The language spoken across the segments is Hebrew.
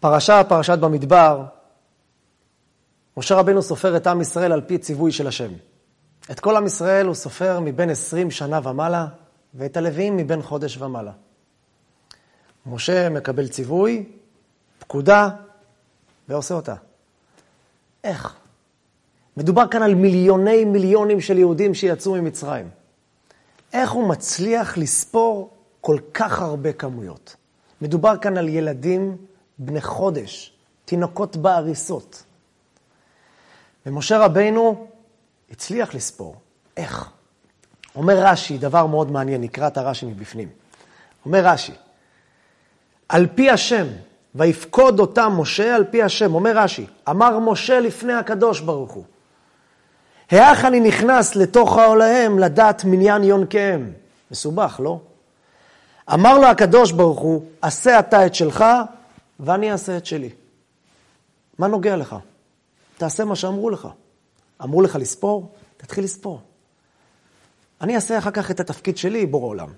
פרשה, פרשת במדבר, משה רבנו סופר את עם ישראל על פי ציווי של השם. את כל עם ישראל הוא סופר מבין עשרים שנה ומעלה, ואת הלוויים מבין חודש ומעלה. משה מקבל ציווי, פקודה, ועושה אותה. איך? מדובר כאן על מיליוני מיליונים של יהודים שיצאו ממצרים. איך הוא מצליח לספור כל כך הרבה כמויות? מדובר כאן על ילדים בני חודש, תינוקות בעריסות. ומשה רבינו הצליח לספור. איך? אומר רש"י, דבר מאוד מעניין, נקרא את הרש"י מבפנים. אומר רש"י, על פי השם, ויפקוד אותם משה על פי השם. אומר רש"י, אמר משה לפני הקדוש ברוך הוא, האח אני נכנס לתוך העולהם לדעת מניין יונקיהם. מסובך, לא? אמר לו הקדוש ברוך הוא, עשה אתה את שלך ואני אעשה את שלי. מה נוגע לך? תעשה מה שאמרו לך. אמרו לך לספור? תתחיל לספור. אני אעשה אחר כך את התפקיד שלי, בורא עולם.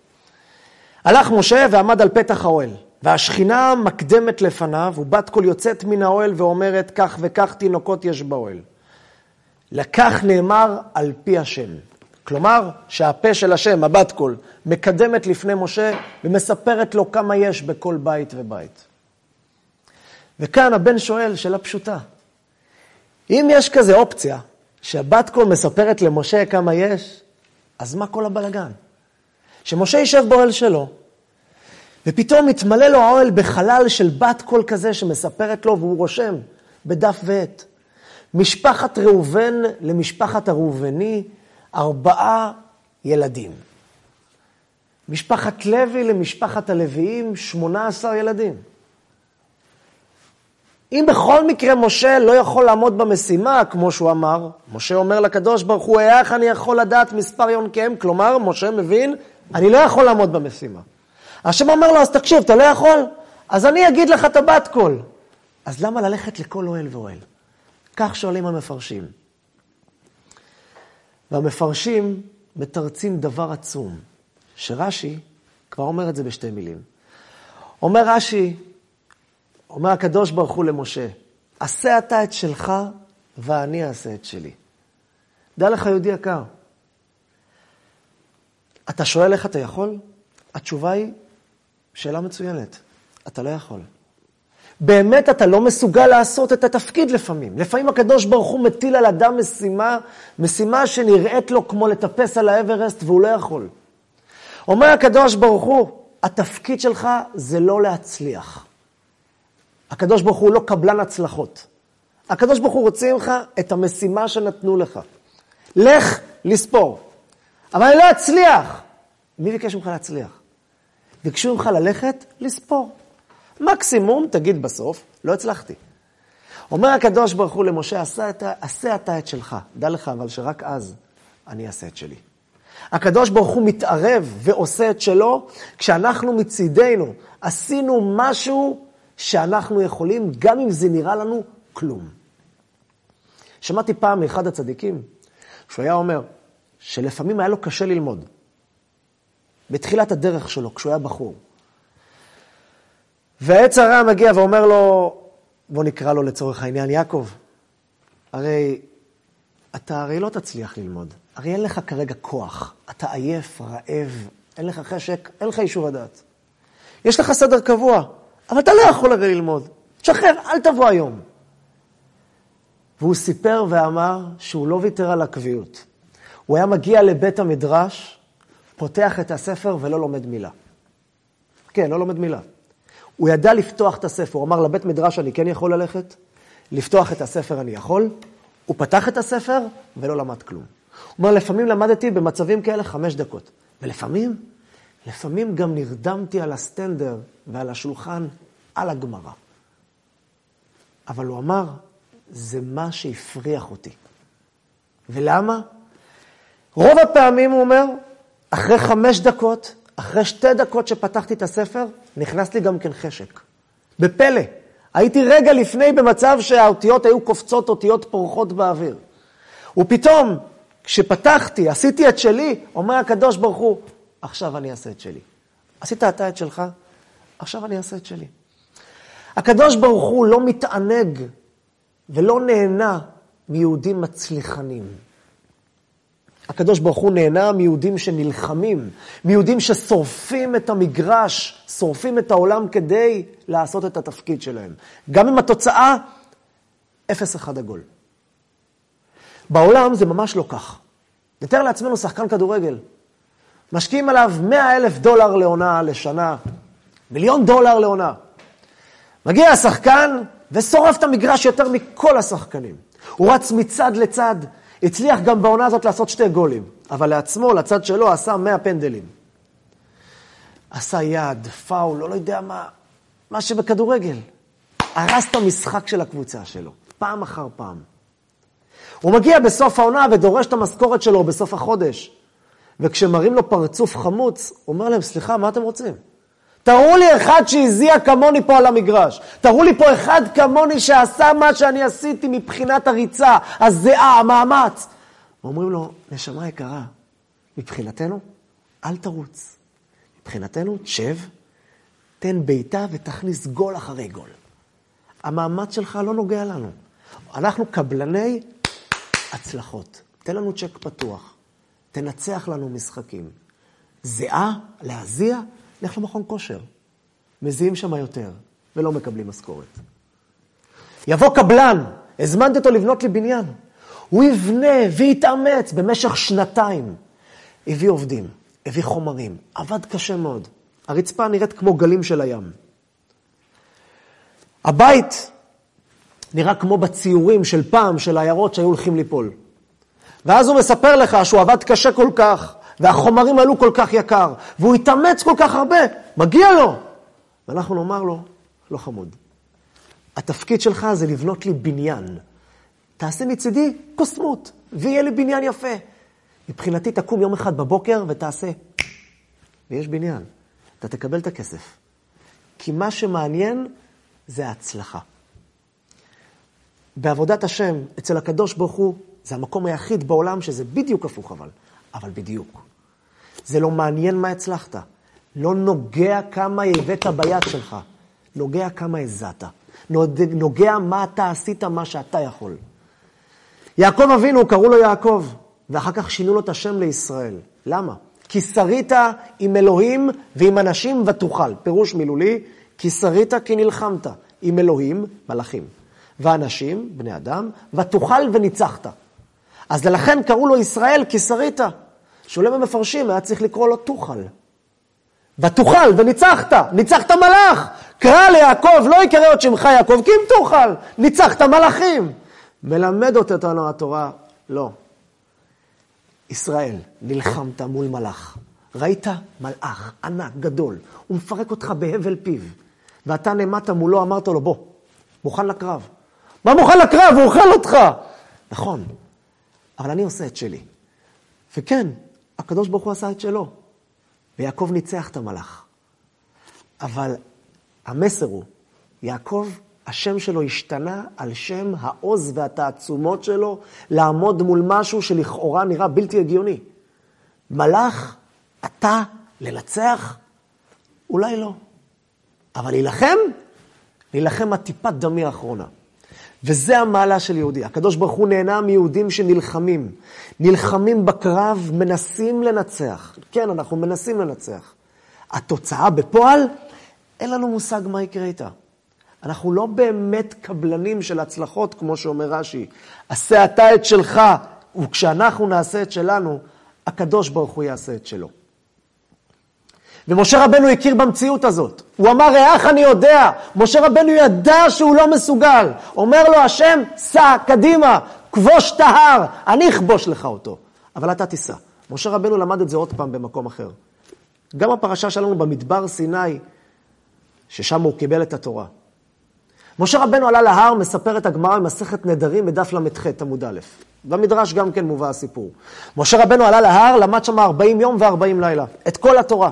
הלך משה ועמד על פתח האוהל, והשכינה מקדמת לפניו, ובת קול יוצאת מן האוהל ואומרת, כך וכך תינוקות יש באוהל. לכך נאמר על פי השם. כלומר, שהפה של השם, הבת קול, מקדמת לפני משה ומספרת לו כמה יש בכל בית ובית. וכאן הבן שואל שאלה פשוטה. אם יש כזה אופציה, שהבת קול מספרת למשה כמה יש, אז מה כל הבלגן? שמשה יישב באוהל שלו, ופתאום מתמלא לו האוהל בחלל של בת קול כזה שמספרת לו, והוא רושם בדף ועט. משפחת ראובן למשפחת הראובני, ארבעה ילדים. משפחת לוי למשפחת הלוויים, שמונה עשר ילדים. אם בכל מקרה משה לא יכול לעמוד במשימה, כמו שהוא אמר, משה אומר לקדוש ברוך הוא, איך אני יכול לדעת מספר יונקיהם? כלומר, משה מבין, אני לא יכול לעמוד במשימה. השם אומר לו, אז תקשיב, אתה לא יכול? אז אני אגיד לך את הבת קול. אז למה ללכת לכל אוהל ואוהל? כך שואלים המפרשים. והמפרשים מתרצים דבר עצום, שרש"י כבר אומר את זה בשתי מילים. אומר רש"י, אומר הקדוש ברוך הוא למשה, עשה אתה את שלך ואני אעשה את שלי. דע לך, יהודי יקר, אתה שואל איך אתה יכול? התשובה היא שאלה מצוינת. אתה לא יכול. באמת אתה לא מסוגל לעשות את התפקיד לפעמים. לפעמים הקדוש ברוך הוא מטיל על אדם משימה, משימה שנראית לו כמו לטפס על האברסט והוא לא יכול. אומר הקדוש ברוך הוא, התפקיד שלך זה לא להצליח. הקדוש ברוך הוא לא קבלן הצלחות. הקדוש ברוך הוא רוצה ממך את המשימה שנתנו לך. לך לספור. אבל אני לא אצליח. מי ביקש ממך להצליח? ביקשו ממך ללכת לספור. מקסימום, תגיד בסוף, לא הצלחתי. אומר הקדוש ברוך הוא למשה, עשה, את, עשה אתה את שלך. דע לך אבל שרק אז אני אעשה את שלי. הקדוש ברוך הוא מתערב ועושה את שלו, כשאנחנו מצידנו עשינו משהו שאנחנו יכולים, גם אם זה נראה לנו כלום. שמעתי פעם מאחד הצדיקים, שהוא היה אומר, שלפעמים היה לו קשה ללמוד. בתחילת הדרך שלו, כשהוא היה בחור. והעץ הרע מגיע ואומר לו, בוא נקרא לו לצורך העניין, יעקב, הרי אתה הרי לא תצליח ללמוד, הרי אין לך כרגע כוח, אתה עייף, רעב, אין לך חשק, אין לך אישור הדעת. יש לך סדר קבוע, אבל אתה לא יכול הרי ללמוד. תשחרר, אל תבוא היום. והוא סיפר ואמר שהוא לא ויתר על הקביעות. הוא היה מגיע לבית המדרש, פותח את הספר ולא לומד מילה. כן, לא לומד מילה. הוא ידע לפתוח את הספר, הוא אמר לבית מדרש אני כן יכול ללכת, לפתוח את הספר אני יכול, הוא פתח את הספר ולא למד כלום. הוא אומר, לפעמים למדתי במצבים כאלה חמש דקות, ולפעמים, לפעמים גם נרדמתי על הסטנדר ועל השולחן על הגמרא. אבל הוא אמר, זה מה שהפריח אותי. ולמה? רוב הפעמים, הוא אומר, אחרי חמש דקות, אחרי שתי דקות שפתחתי את הספר, נכנס לי גם כן חשק. בפלא. הייתי רגע לפני במצב שהאותיות היו קופצות אותיות פורחות באוויר. ופתאום, כשפתחתי, עשיתי את שלי, אומר הקדוש ברוך הוא, עכשיו אני אעשה את שלי. עשית אתה את שלך, עכשיו אני אעשה את שלי. הקדוש ברוך הוא לא מתענג ולא נהנה מיהודים מצליחנים. הקדוש ברוך הוא נהנה מיהודים שנלחמים, מיהודים ששורפים את המגרש, שורפים את העולם כדי לעשות את התפקיד שלהם. גם אם התוצאה, אפס אחד עגול. בעולם זה ממש לא כך. נתאר לעצמנו שחקן כדורגל. משקיעים עליו 100 אלף דולר לעונה לשנה, מיליון דולר לעונה. מגיע השחקן ושורף את המגרש יותר מכל השחקנים. הוא רץ מצד לצד, הצליח גם בעונה הזאת לעשות שתי גולים, אבל לעצמו, לצד שלו, עשה 100 פנדלים. עשה יד, פאול, לא, יודע מה, מה שבכדורגל. הרס את המשחק של הקבוצה שלו, פעם אחר פעם. הוא מגיע בסוף העונה ודורש את המשכורת שלו בסוף החודש. וכשמראים לו פרצוף חמוץ, הוא אומר להם, סליחה, מה אתם רוצים? תראו לי אחד שהזיע כמוני פה על המגרש. תראו לי פה אחד כמוני שעשה מה שאני עשיתי מבחינת הריצה, הזיעה, המאמץ. אומרים לו, נשמה יקרה, מבחינתנו, אל תרוץ. מבחינתנו, תשב, תן בעיטה ותכניס גול אחרי גול. המאמץ שלך לא נוגע לנו. אנחנו קבלני הצלחות. תן לנו צ'ק פתוח. תנצח לנו משחקים. זיעה, להזיע, לך למכון כושר. מזיעים שם יותר, ולא מקבלים משכורת. יבוא קבלן, הזמנתי אותו לבנות לי בניין. הוא יבנה ויתאמץ במשך שנתיים. הביא עובדים, הביא חומרים, עבד קשה מאוד. הרצפה נראית כמו גלים של הים. הבית נראה כמו בציורים של פעם, של עיירות שהיו הולכים ליפול. ואז הוא מספר לך שהוא עבד קשה כל כך, והחומרים עלו כל כך יקר, והוא התאמץ כל כך הרבה, מגיע לו. ואנחנו נאמר לו, לא חמוד. התפקיד שלך זה לבנות לי בניין. תעשה מצידי קוסמות, ויהיה לי בניין יפה. מבחינתי תקום יום אחד בבוקר ותעשה, ויש בניין. אתה תקבל את הכסף. כי מה שמעניין זה ההצלחה. בעבודת השם, אצל הקדוש ברוך הוא, זה המקום היחיד בעולם שזה בדיוק הפוך אבל, אבל בדיוק. זה לא מעניין מה הצלחת, לא נוגע כמה הבאת ביד שלך, נוגע כמה הזעת, נוגע מה אתה עשית, מה שאתה יכול. יעקב אבינו, קראו לו יעקב, ואחר כך שינו לו את השם לישראל. למה? כי שרית עם אלוהים ועם אנשים ותוכל. פירוש מילולי, כי שרית כי נלחמת עם אלוהים, מלאכים, ואנשים, בני אדם, ותוכל וניצחת. אז לכן קראו לו ישראל כי שרית. שולם המפרשים היה צריך לקרוא לו תוכל. ותוכל וניצחת, ניצחת מלאך. קרא ליעקב, לא יקרא עוד שמך יעקב, כי אם תוכל, ניצחת מלאכים. מלמד אותנו התורה, לא. ישראל, נלחמת מול מלאך. ראית מלאך ענק, גדול, הוא מפרק אותך בהבל פיו. ואתה נעמדת מולו, אמרת לו, בוא, מוכן לקרב. מה מוכן לקרב? הוא אוכל אותך. נכון, אבל אני עושה את שלי. וכן, הקדוש ברוך הוא עשה את שלו. ויעקב ניצח את המלאך. אבל המסר הוא, יעקב, השם שלו השתנה על שם העוז והתעצומות שלו לעמוד מול משהו שלכאורה נראה בלתי הגיוני. מלאך, אתה, לנצח? אולי לא. אבל להילחם? להילחם עד טיפת דמי האחרונה. וזה המעלה של יהודי. הקדוש ברוך הוא נהנה מיהודים שנלחמים. נלחמים בקרב, מנסים לנצח. כן, אנחנו מנסים לנצח. התוצאה בפועל, אין לנו מושג מה יקרה איתה. אנחנו לא באמת קבלנים של הצלחות, כמו שאומר רש"י. עשה אתה את שלך, וכשאנחנו נעשה את שלנו, הקדוש ברוך הוא יעשה את שלו. ומשה רבנו הכיר במציאות הזאת. הוא אמר, איך אני יודע? משה רבנו ידע שהוא לא מסוגל. אומר לו השם, סע קדימה, כבוש את ההר, אני אכבוש לך אותו. אבל אתה תיסע. משה רבנו למד את זה עוד פעם במקום אחר. גם הפרשה שלנו במדבר סיני, ששם הוא קיבל את התורה. משה רבנו עלה להר, מספר את הגמרא במסכת נדרים בדף ל"ח עמוד א'. במדרש גם כן מובא הסיפור. משה רבנו עלה להר, למד שם 40 יום ו-40 לילה. את כל התורה.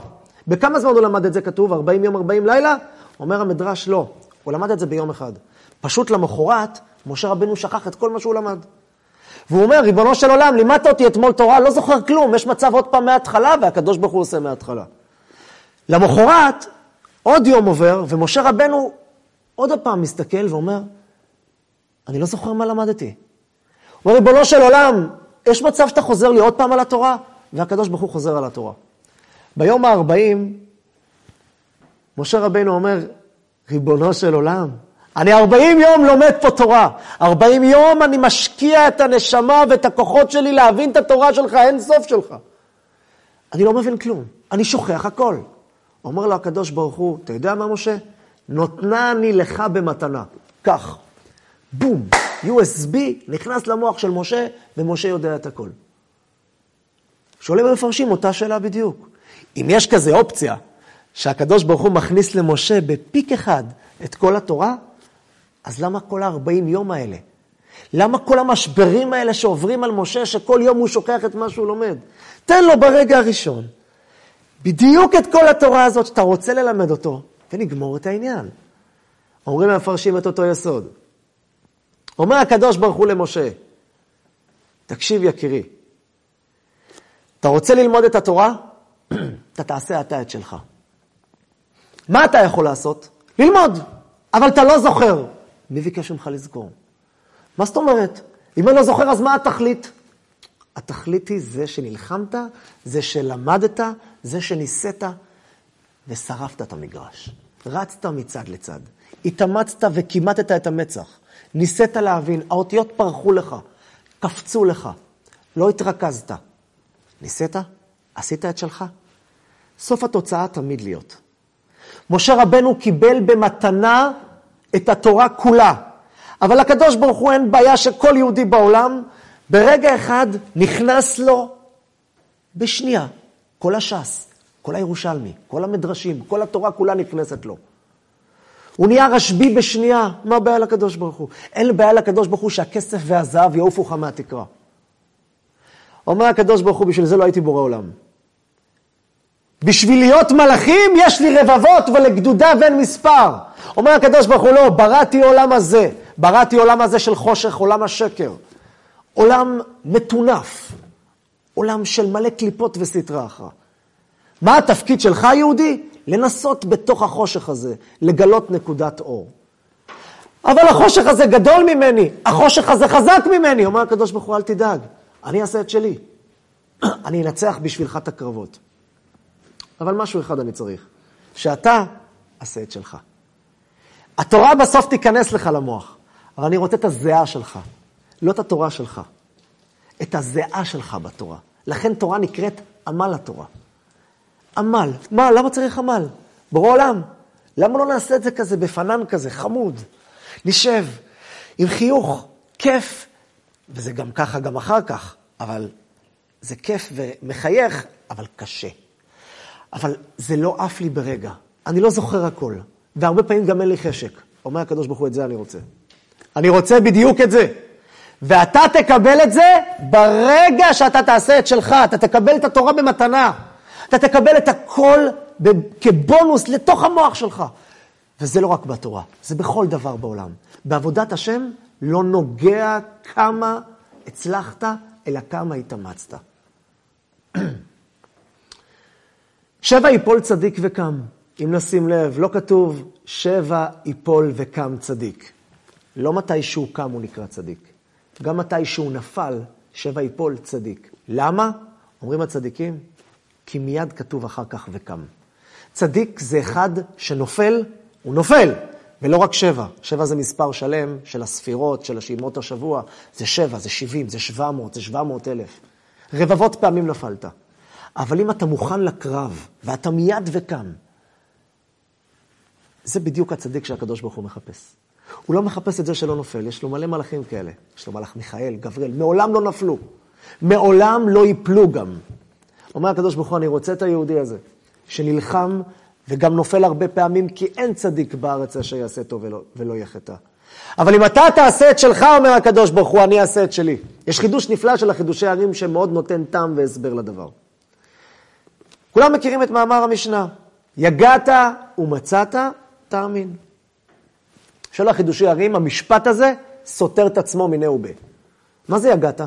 בכמה זמן הוא למד את זה כתוב? 40 יום, 40 לילה? אומר המדרש, לא. הוא למד את זה ביום אחד. פשוט למחרת, משה רבנו שכח את כל מה שהוא למד. והוא אומר, ריבונו של עולם, לימדת אותי אתמול תורה, לא זוכר כלום, יש מצב עוד פעם מההתחלה, והקדוש ברוך הוא עושה מההתחלה. למחרת, עוד יום עובר, ומשה רבנו עוד פעם מסתכל ואומר, אני לא זוכר מה למדתי. הוא אומר, ריבונו של עולם, יש מצב שאתה חוזר לי עוד פעם על התורה? והקדוש ברוך הוא חוזר על התורה. ביום ה-40, משה רבנו אומר, ריבונו של עולם, אני 40 יום לומד פה תורה. 40 יום אני משקיע את הנשמה ואת הכוחות שלי להבין את התורה שלך, אין סוף שלך. אני לא מבין כלום, אני שוכח הכל. אומר לו הקדוש ברוך הוא, אתה יודע מה, משה? נותנה אני לך במתנה. כך. בום, USB נכנס למוח של משה, ומשה יודע את הכל. שואלים ומפרשים אותה שאלה בדיוק. אם יש כזה אופציה, שהקדוש ברוך הוא מכניס למשה בפיק אחד את כל התורה, אז למה כל ה-40 יום האלה? למה כל המשברים האלה שעוברים על משה, שכל יום הוא שוכח את מה שהוא לומד? תן לו ברגע הראשון בדיוק את כל התורה הזאת שאתה רוצה ללמד אותו, ונגמור את העניין. אומרים המפרשים את אותו יסוד. אומר הקדוש ברוך הוא למשה, תקשיב יקירי, אתה רוצה ללמוד את התורה? אתה תעשה אתה את שלך. מה אתה יכול לעשות? ללמוד, אבל אתה לא זוכר. מי ביקש ממך לזכור? מה זאת אומרת? אם אני לא זוכר, אז מה התכלית? התכלית היא זה שנלחמת, זה שלמדת, זה שניסית ושרפת את המגרש. רצת מצד לצד, התאמצת וכימטת את המצח, ניסית להבין, האותיות פרחו לך, קפצו לך, לא התרכזת. ניסית? עשית את שלך? סוף התוצאה תמיד להיות. משה רבנו קיבל במתנה את התורה כולה. אבל לקדוש ברוך הוא אין בעיה שכל יהודי בעולם, ברגע אחד נכנס לו בשנייה, כל הש"ס, כל הירושלמי, כל המדרשים, כל התורה כולה נכנסת לו. הוא נהיה רשב"י בשנייה, מה הבעיה לקדוש ברוך הוא? אין בעיה לקדוש ברוך הוא שהכסף והזהב יעופו לך מהתקרה. אומר הקדוש ברוך הוא, בשביל זה לא הייתי בורא עולם. בשביל להיות מלאכים יש לי רבבות ולגדודה ואין מספר. אומר הקדוש ברוך הוא, לא, בראתי עולם הזה, בראתי עולם הזה של חושך, עולם השקר. עולם מטונף, עולם של מלא קליפות וסטרה אחרא. מה התפקיד שלך, יהודי? לנסות בתוך החושך הזה, לגלות נקודת אור. אבל החושך הזה גדול ממני, החושך הזה חזק ממני. אומר הקדוש ברוך הוא, אל תדאג, אני אעשה את שלי. אני אנצח בשבילך את הקרבות. אבל משהו אחד אני צריך, שאתה עשה את שלך. התורה בסוף תיכנס לך למוח, אבל אני רוצה את הזיעה שלך, לא את התורה שלך, את הזיעה שלך בתורה. לכן תורה נקראת עמל התורה. עמל. מה, למה צריך עמל? בורא עולם. למה לא נעשה את זה כזה בפנן כזה, חמוד? נשב עם חיוך, כיף, וזה גם ככה גם אחר כך, אבל זה כיף ומחייך, אבל קשה. אבל זה לא עף לי ברגע. אני לא זוכר הכל, והרבה פעמים גם אין לי חשק. אומר הקדוש ברוך הוא, את זה אני רוצה. אני רוצה בדיוק את זה. ואתה תקבל את זה ברגע שאתה תעשה את שלך, אתה תקבל את התורה במתנה. אתה תקבל את הכל כבונוס לתוך המוח שלך. וזה לא רק בתורה, זה בכל דבר בעולם. בעבודת השם לא נוגע כמה הצלחת, אלא כמה התאמצת. שבע יפול צדיק וקם. אם נשים לב, לא כתוב שבע יפול וקם צדיק. לא מתי שהוא קם הוא נקרא צדיק. גם מתי שהוא נפל, שבע יפול צדיק. למה? אומרים הצדיקים, כי מיד כתוב אחר כך וקם. צדיק זה אחד שנופל, הוא נופל, ולא רק שבע. שבע זה מספר שלם של הספירות, של השמות השבוע. זה שבע, זה שבעים, זה שבע מאות, זה שבע מאות אלף. רבבות פעמים נפלת. אבל אם אתה מוכן לקרב, ואתה מיד וקם, זה בדיוק הצדיק שהקדוש ברוך הוא מחפש. הוא לא מחפש את זה שלא נופל, יש לו מלא מלאכים כאלה. יש לו מלאך מיכאל, גבריאל, מעולם לא נפלו. מעולם לא ייפלו גם. אומר הקדוש ברוך הוא, אני רוצה את היהודי הזה, שנלחם וגם נופל הרבה פעמים, כי אין צדיק בארץ אשר יעשה טוב ולא, ולא יחטא. אבל אם אתה תעשה את שלך, אומר הקדוש ברוך הוא, אני אעשה את שלי. יש חידוש נפלא של החידושי ערים שמאוד נותן טעם והסבר לדבר. כולם מכירים את מאמר המשנה. יגעת ומצאת, תאמין. של החידושי ערים, המשפט הזה סותר את עצמו מיניה וביה. מה זה יגעת?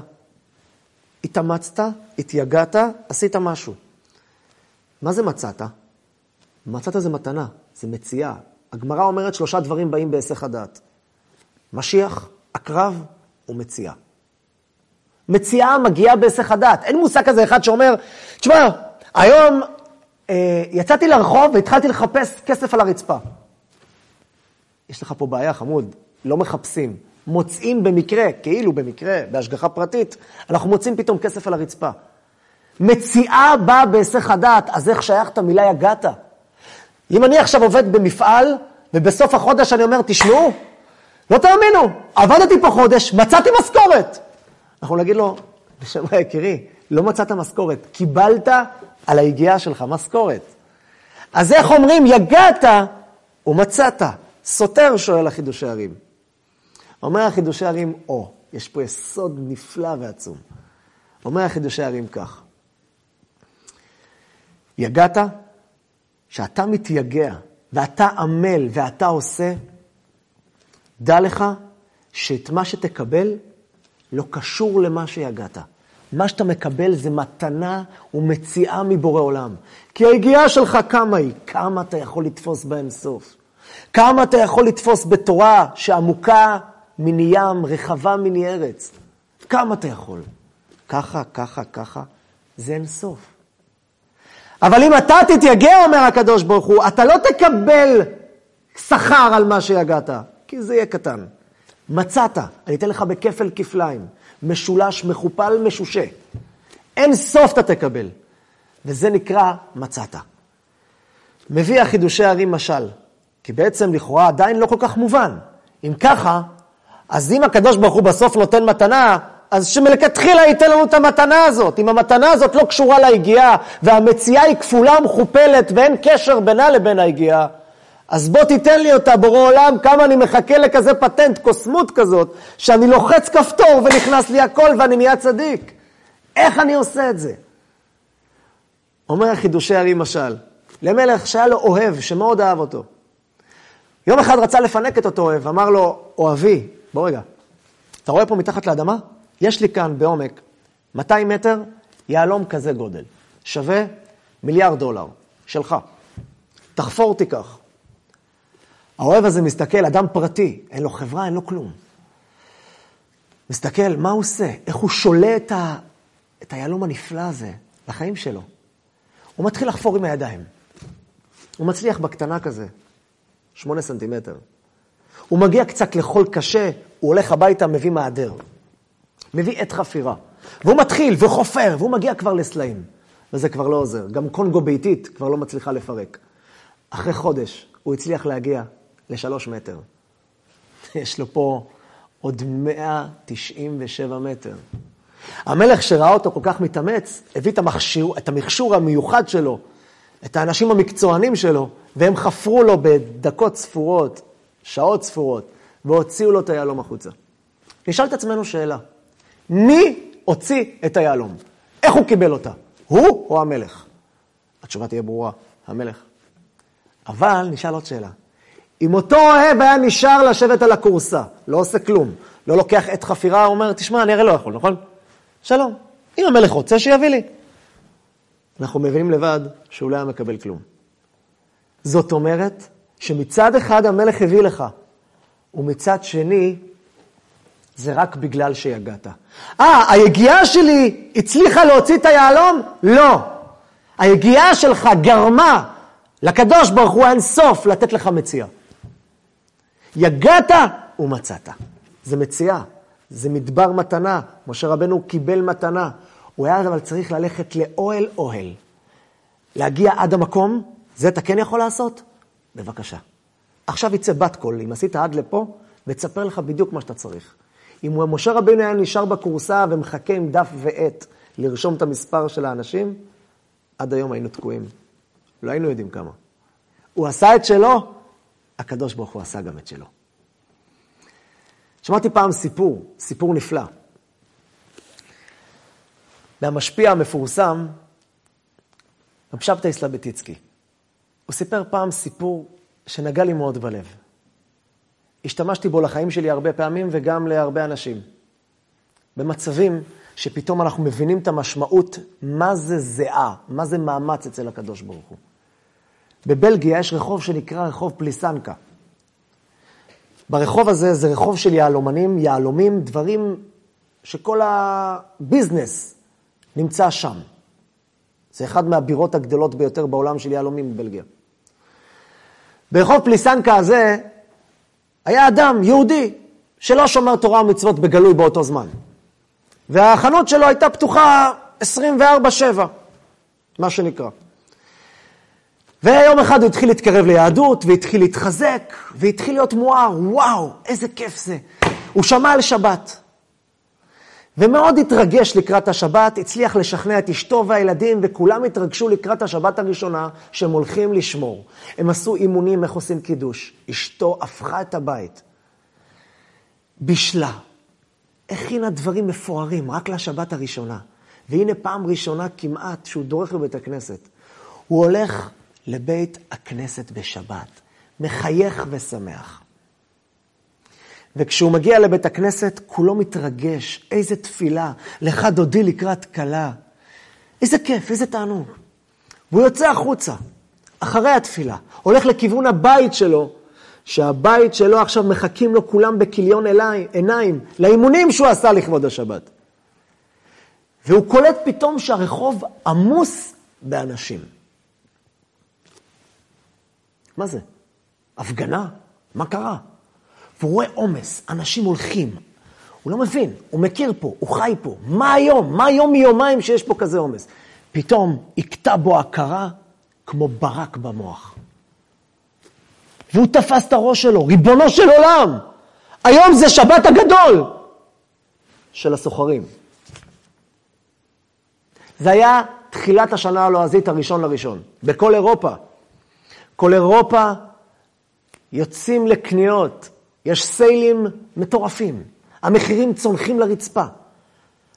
התאמצת, התייגעת, עשית משהו. מה זה מצאת? מצאת זה מתנה, זה מציאה. הגמרא אומרת שלושה דברים באים בהיסח הדעת. משיח, עקרב ומציאה. מציאה מגיעה בהיסח הדעת. אין מושג כזה אחד שאומר, תשמע, היום אה, יצאתי לרחוב והתחלתי לחפש כסף על הרצפה. יש לך פה בעיה, חמוד, לא מחפשים. מוצאים במקרה, כאילו במקרה, בהשגחה פרטית, אנחנו מוצאים פתאום כסף על הרצפה. מציאה באה בהיסח הדעת, אז איך שייך את המילה יגעת? אם אני עכשיו עובד במפעל, ובסוף החודש אני אומר, תשמעו, לא תאמינו, עבדתי פה חודש, מצאתי משכורת. אנחנו נגיד לו, נשמע יקירי, לא מצאת משכורת, קיבלת על היגיעה שלך משכורת. אז איך אומרים, יגעת ומצאת? סותר, שואל החידושי הרים. אומר החידושי הרים, או, יש פה יסוד נפלא ועצום. אומר החידושי הרים כך, יגעת, שאתה מתייגע ואתה עמל ואתה עושה, דע לך שאת מה שתקבל לא קשור למה שיגעת. מה שאתה מקבל זה מתנה ומציאה מבורא עולם. כי היגיעה שלך כמה היא? כמה אתה יכול לתפוס באין סוף? כמה אתה יכול לתפוס בתורה שעמוקה מני ים, רחבה מני ארץ? כמה אתה יכול? ככה, ככה, ככה, זה אין סוף. אבל אם אתה תתייגע, אומר הקדוש ברוך הוא, אתה לא תקבל שכר על מה שיגעת, כי זה יהיה קטן. מצאת, אני אתן לך בכפל כפליים, משולש, מכופל, משושה. אין סוף אתה תקבל. וזה נקרא מצאת. מביא החידושי הרים משל, כי בעצם לכאורה עדיין לא כל כך מובן. אם ככה, אז אם הקדוש ברוך הוא בסוף נותן מתנה, אז שמלכתחילה ייתן לנו את המתנה הזאת. אם המתנה הזאת לא קשורה ליגיעה, והמציאה היא כפולה ומכופלת ואין קשר בינה לבין היגיעה, אז בוא תיתן לי אותה, בורא עולם, כמה אני מחכה לכזה פטנט, קוסמות כזאת, שאני לוחץ כפתור ונכנס לי הכל ואני נהיה צדיק. איך אני עושה את זה? אומר החידושי הרי משל, למלך שהיה לו אוהב, שמאוד אהב אותו. יום אחד רצה לפנק את אותו אוהב, אמר לו, אוהבי, בוא רגע, אתה רואה פה מתחת לאדמה? יש לי כאן בעומק 200 מטר יהלום כזה גודל, שווה מיליארד דולר, שלך. תחפור תיקח. האוהב הזה מסתכל, אדם פרטי, אין לו חברה, אין לו כלום. מסתכל, מה הוא עושה? איך הוא שולה את, ה... את היהלום הנפלא הזה לחיים שלו. הוא מתחיל לחפור עם הידיים. הוא מצליח בקטנה כזה, שמונה סנטימטר. הוא מגיע קצת לחול קשה, הוא הולך הביתה, מביא מעדר. מביא עת חפירה. והוא מתחיל וחופר, והוא מגיע כבר לסלעים. וזה כבר לא עוזר. גם קונגו ביתית כבר לא מצליחה לפרק. אחרי חודש הוא הצליח להגיע לשלוש מטר. יש לו פה עוד 197 מטר. המלך שראה אותו כל כך מתאמץ, הביא את, המכשיר, את המכשור המיוחד שלו, את האנשים המקצוענים שלו, והם חפרו לו בדקות ספורות, שעות ספורות, והוציאו לו את היהלום החוצה. נשאל את עצמנו שאלה, מי הוציא את היהלום? איך הוא קיבל אותה? הוא או המלך? התשובה תהיה ברורה, המלך. אבל נשאל עוד שאלה. אם אותו אוהב היה נשאר לשבת על הכורסה, לא עושה כלום, לא לוקח עת חפירה, הוא אומר, תשמע, אני הרי לא יכול, נכון? שלום. אם המלך רוצה, שיביא לי. אנחנו מבינים לבד שהוא לא היה מקבל כלום. זאת אומרת שמצד אחד המלך הביא לך, ומצד שני, זה רק בגלל שיגעת. אה, היגיעה שלי הצליחה להוציא את היהלום? לא. היגיעה שלך גרמה לקדוש ברוך הוא אין סוף לתת לך מציאה. יגעת ומצאת. זה מציאה, זה מדבר מתנה. משה רבנו קיבל מתנה. הוא היה אבל צריך ללכת לאוהל אוהל. להגיע עד המקום, זה אתה כן יכול לעשות? בבקשה. עכשיו יצא בת קול, אם עשית עד לפה, ותספר לך בדיוק מה שאתה צריך. אם משה רבינו היה נשאר בכורסה ומחכה עם דף ועט לרשום את המספר של האנשים, עד היום היינו תקועים. לא היינו יודעים כמה. הוא עשה את שלו, הקדוש ברוך הוא עשה גם את שלו. שמעתי פעם סיפור, סיפור נפלא. מהמשפיע המפורסם, רב שבתאי. הוא סיפר פעם סיפור שנגע לי מאוד בלב. השתמשתי בו לחיים שלי הרבה פעמים וגם להרבה אנשים. במצבים שפתאום אנחנו מבינים את המשמעות, מה זה זיעה, מה זה מאמץ אצל הקדוש ברוך הוא. בבלגיה יש רחוב שנקרא רחוב פליסנקה. ברחוב הזה זה רחוב של יהלומנים, יהלומים, דברים שכל הביזנס נמצא שם. זה אחד מהבירות הגדולות ביותר בעולם של יהלומים בבלגיה. ברחוב פליסנקה הזה היה אדם, יהודי, שלא שומר תורה ומצוות בגלוי באותו זמן. והחנות שלו הייתה פתוחה 24-7, מה שנקרא. ויום אחד הוא התחיל להתקרב ליהדות, והתחיל להתחזק, והתחיל להיות מואר, וואו, איזה כיף זה. הוא שמע על שבת. ומאוד התרגש לקראת השבת, הצליח לשכנע את אשתו והילדים, וכולם התרגשו לקראת השבת הראשונה שהם הולכים לשמור. הם עשו אימונים איך עושים קידוש. אשתו הפכה את הבית. בישלה. הכינה דברים מפוארים רק לשבת הראשונה. והנה פעם ראשונה כמעט שהוא דורך בבית הכנסת. הוא הולך לבית הכנסת בשבת, מחייך ושמח. וכשהוא מגיע לבית הכנסת, כולו מתרגש. איזה תפילה, לך דודי לקראת כלה. איזה כיף, איזה תענוג. והוא יוצא החוצה, אחרי התפילה, הולך לכיוון הבית שלו, שהבית שלו עכשיו מחכים לו כולם בכיליון עיניים, לאימונים שהוא עשה לכבוד השבת. והוא קולט פתאום שהרחוב עמוס באנשים. מה זה? הפגנה? מה קרה? והוא רואה עומס, אנשים הולכים. הוא לא מבין, הוא מכיר פה, הוא חי פה. מה היום? מה היום מיומיים שיש פה כזה עומס? פתאום הכתה בו הכרה כמו ברק במוח. והוא תפס את הראש שלו, ריבונו של עולם, היום זה שבת הגדול של הסוחרים. זה היה תחילת השנה הלועזית הראשון לראשון, בכל אירופה. כל אירופה יוצאים לקניות, יש סיילים מטורפים, המחירים צונחים לרצפה.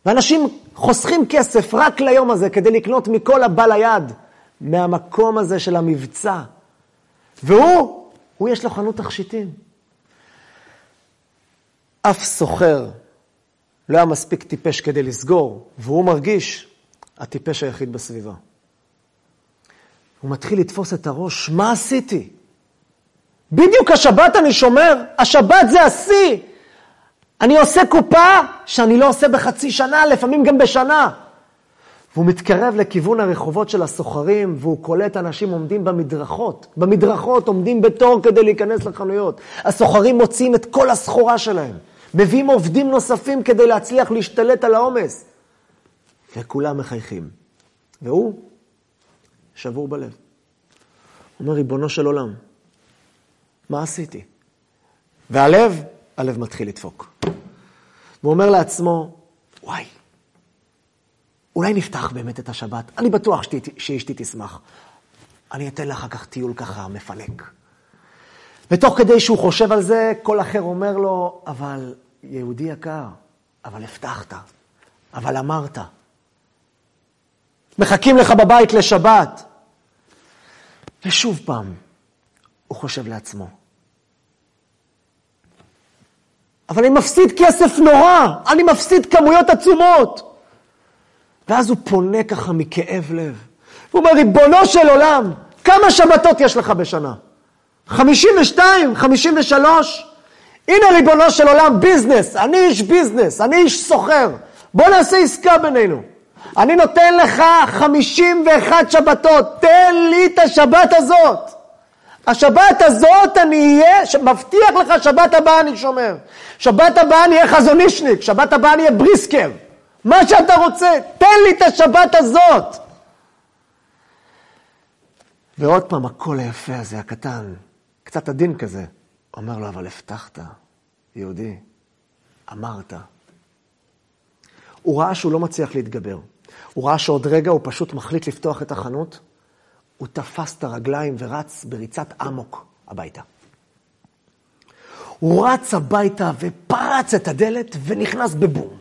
ואנשים חוסכים כסף רק ליום הזה כדי לקנות מכל הבא ליד, מהמקום הזה של המבצע. והוא, הוא יש לו חנות תכשיטים. אף סוחר לא היה מספיק טיפש כדי לסגור, והוא מרגיש הטיפש היחיד בסביבה. הוא מתחיל לתפוס את הראש, מה עשיתי? בדיוק השבת אני שומר, השבת זה השיא. אני עושה קופה שאני לא עושה בחצי שנה, לפעמים גם בשנה. והוא מתקרב לכיוון הרחובות של הסוחרים, והוא קולט אנשים עומדים במדרכות. במדרכות עומדים בתור כדי להיכנס לחנויות. הסוחרים מוציאים את כל הסחורה שלהם. מביאים עובדים נוספים כדי להצליח להשתלט על העומס. וכולם מחייכים. והוא שבור בלב. הוא אומר, ריבונו של עולם, מה עשיתי? והלב, הלב מתחיל לדפוק. והוא אומר לעצמו, וואי, אולי נפתח באמת את השבת, אני בטוח שאשתי תשמח. אני אתן לה אחר כך טיול ככה מפנק. ותוך כדי שהוא חושב על זה, כל אחר אומר לו, אבל יהודי יקר, אבל הבטחת, אבל אמרת. מחכים לך בבית לשבת. ושוב פעם, הוא חושב לעצמו. אבל אני מפסיד כסף נורא, אני מפסיד כמויות עצומות. ואז הוא פונה ככה מכאב לב. הוא אומר, ריבונו של עולם, כמה שבתות יש לך בשנה? 52, 53? הנה ריבונו של עולם, ביזנס, אני איש ביזנס, אני איש סוחר. בוא נעשה עסקה בינינו. אני נותן לך 51 שבתות, תן לי את השבת הזאת. השבת הזאת אני אהיה, מבטיח לך שבת הבאה אני שומר. שבת הבאה אני אהיה חזונישניק, שבת הבאה אני אהיה בריסקר. מה שאתה רוצה, תן לי את השבת הזאת. ועוד פעם, הקול היפה הזה, הקטן, קצת עדין כזה, אומר לו, אבל הבטחת, יהודי, אמרת. הוא ראה שהוא לא מצליח להתגבר. הוא ראה שעוד רגע הוא פשוט מחליט לפתוח את החנות, הוא תפס את הרגליים ורץ בריצת אמוק הביתה. הוא רץ הביתה ופרץ את הדלת ונכנס בבום.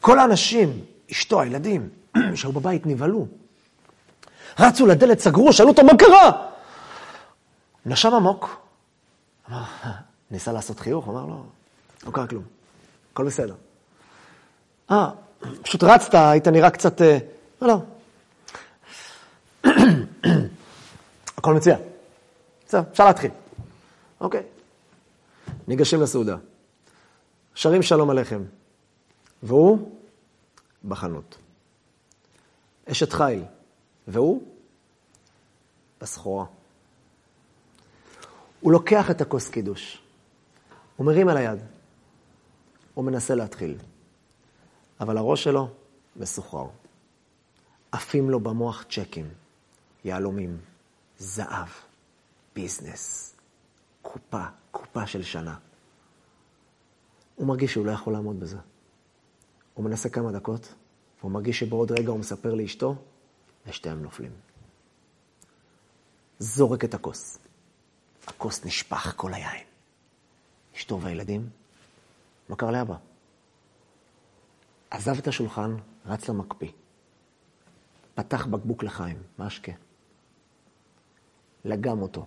כל האנשים, אשתו, הילדים, שהיו בבית נבהלו. רצו לדלת, סגרו, שאלו אותו, מה קרה? נשם עמוק. אמר, ניסה לעשות חיוך, אמר לו, לא קרה כלום, הכל בסדר. אה, פשוט רצת, היית נראה קצת... אה, לא, לא. הכל מצוין. בסדר, אפשר להתחיל. אוקיי. ניגשים לסעודה. שרים שלום עליכם. והוא בחנות. אשת חיל. והוא בסחורה. הוא לוקח את הכוס קידוש. הוא מרים על היד. הוא מנסה להתחיל. אבל הראש שלו מסוחרר. עפים לו במוח צ'קים, יהלומים, זהב, ביזנס, קופה, קופה של שנה. הוא מרגיש שהוא לא יכול לעמוד בזה. הוא מנסה כמה דקות, והוא מרגיש שבעוד רגע הוא מספר לאשתו, ושתיהם נופלים. זורק את הכוס. הכוס נשפך כל היין. אשתו והילדים, מה קרה לאבא? עזב את השולחן, רץ למקפיא. פתח בקבוק לחיים, משקה. לגם אותו.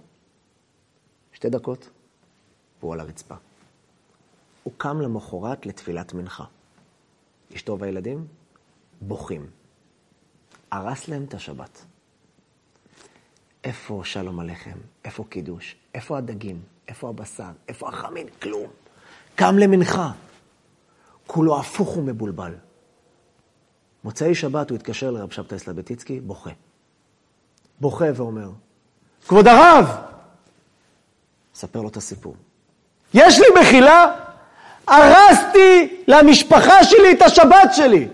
שתי דקות, והוא על הרצפה. הוא קם למחרת לתפילת מנחה. אשתו והילדים בוכים. הרס להם את השבת. איפה שלום עליכם? איפה קידוש? איפה הדגים? איפה הבשר? איפה החמין? כלום. קם למנחה. כולו הפוך ומבולבל. מוצאי שבת הוא התקשר לרב שבתאי סלבטיצקי, בוכה. בוכה ואומר, כבוד הרב! ספר לו את הסיפור. יש לי מחילה? הרסתי למשפחה שלי את השבת שלי.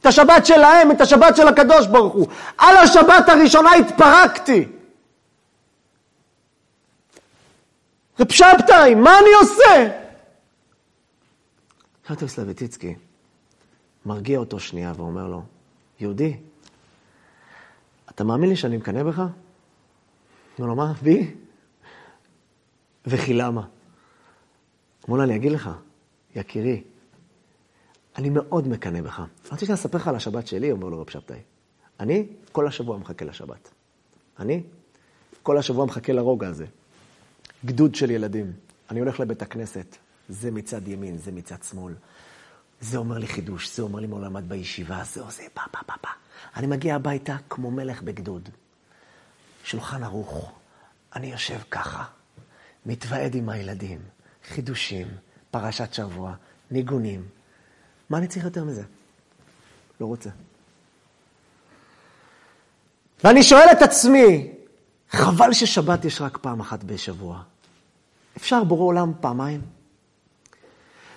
את השבת שלהם, את השבת של הקדוש ברוך הוא. על השבת הראשונה התפרקתי. רב שבתאי, מה אני עושה? שבתאי סלבטיצקי מרגיע אותו שנייה ואומר לו, יהודי, אתה מאמין לי שאני מקנא בך? אומר לו, מה, בי? וכי למה? אומר לו, אני אגיד לך, יקירי, אני מאוד מקנא בך. רוצה שאני אספר לך על השבת שלי, אומר לו רב שבתאי. אני כל השבוע מחכה לשבת. אני כל השבוע מחכה לרוגע הזה. גדוד של ילדים. אני הולך לבית הכנסת, זה מצד ימין, זה מצד שמאל. זה אומר לי חידוש, זה אומר לי מעולם עד בישיבה, זה עושה פה, פה, פה, פה. אני מגיע הביתה כמו מלך בגדוד. שולחן ערוך, אני יושב ככה, מתוועד עם הילדים, חידושים, פרשת שבוע, ניגונים. מה אני צריך יותר מזה? לא רוצה. ואני שואל את עצמי, חבל ששבת יש רק פעם אחת בשבוע. אפשר בורא עולם פעמיים?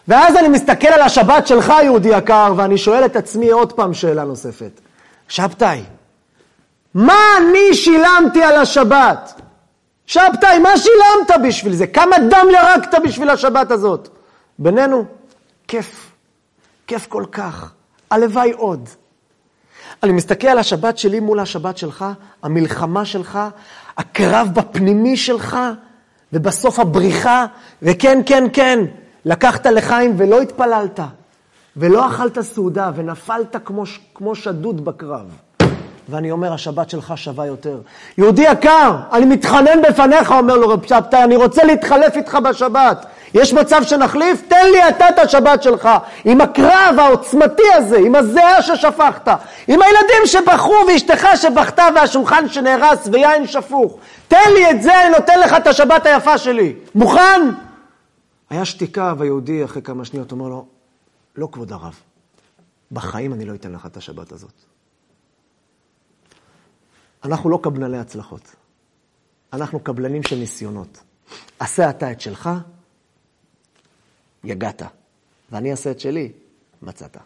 ואז אני מסתכל על השבת שלך, יהודי יקר, ואני שואל את עצמי עוד פעם שאלה נוספת. שבתאי, מה אני שילמתי על השבת? שבתאי, מה שילמת בשביל זה? כמה דם ירקת בשביל השבת הזאת? בינינו, כיף. כיף כל כך. הלוואי עוד. אני מסתכל על השבת שלי מול השבת שלך, המלחמה שלך, הקרב בפנימי שלך, ובסוף הבריחה, וכן, כן, כן, לקחת לחיים ולא התפללת, ולא אכלת סעודה, ונפלת כמו, כמו שדוד בקרב. ואני אומר, השבת שלך שווה יותר. יהודי יקר, אני מתחנן בפניך, אומר לו רב שבתאי, אני רוצה להתחלף איתך בשבת. יש מצב שנחליף? תן לי אתה את השבת שלך, עם הקרב העוצמתי הזה, עם הזיעה ששפכת, עם הילדים שבכו ואשתך שבכתה והשולחן שנהרס ויין שפוך. תן לי את זה, אני נותן לך את השבת היפה שלי. מוכן? היה שתיקה, והיהודי אחרי כמה שניות אומר לו, לא כבוד הרב, בחיים אני לא אתן לך את השבת הזאת. אנחנו לא קבלני הצלחות, אנחנו קבלנים של ניסיונות. עשה אתה את שלך, יגעת, ואני אעשה את שלי, מצאת.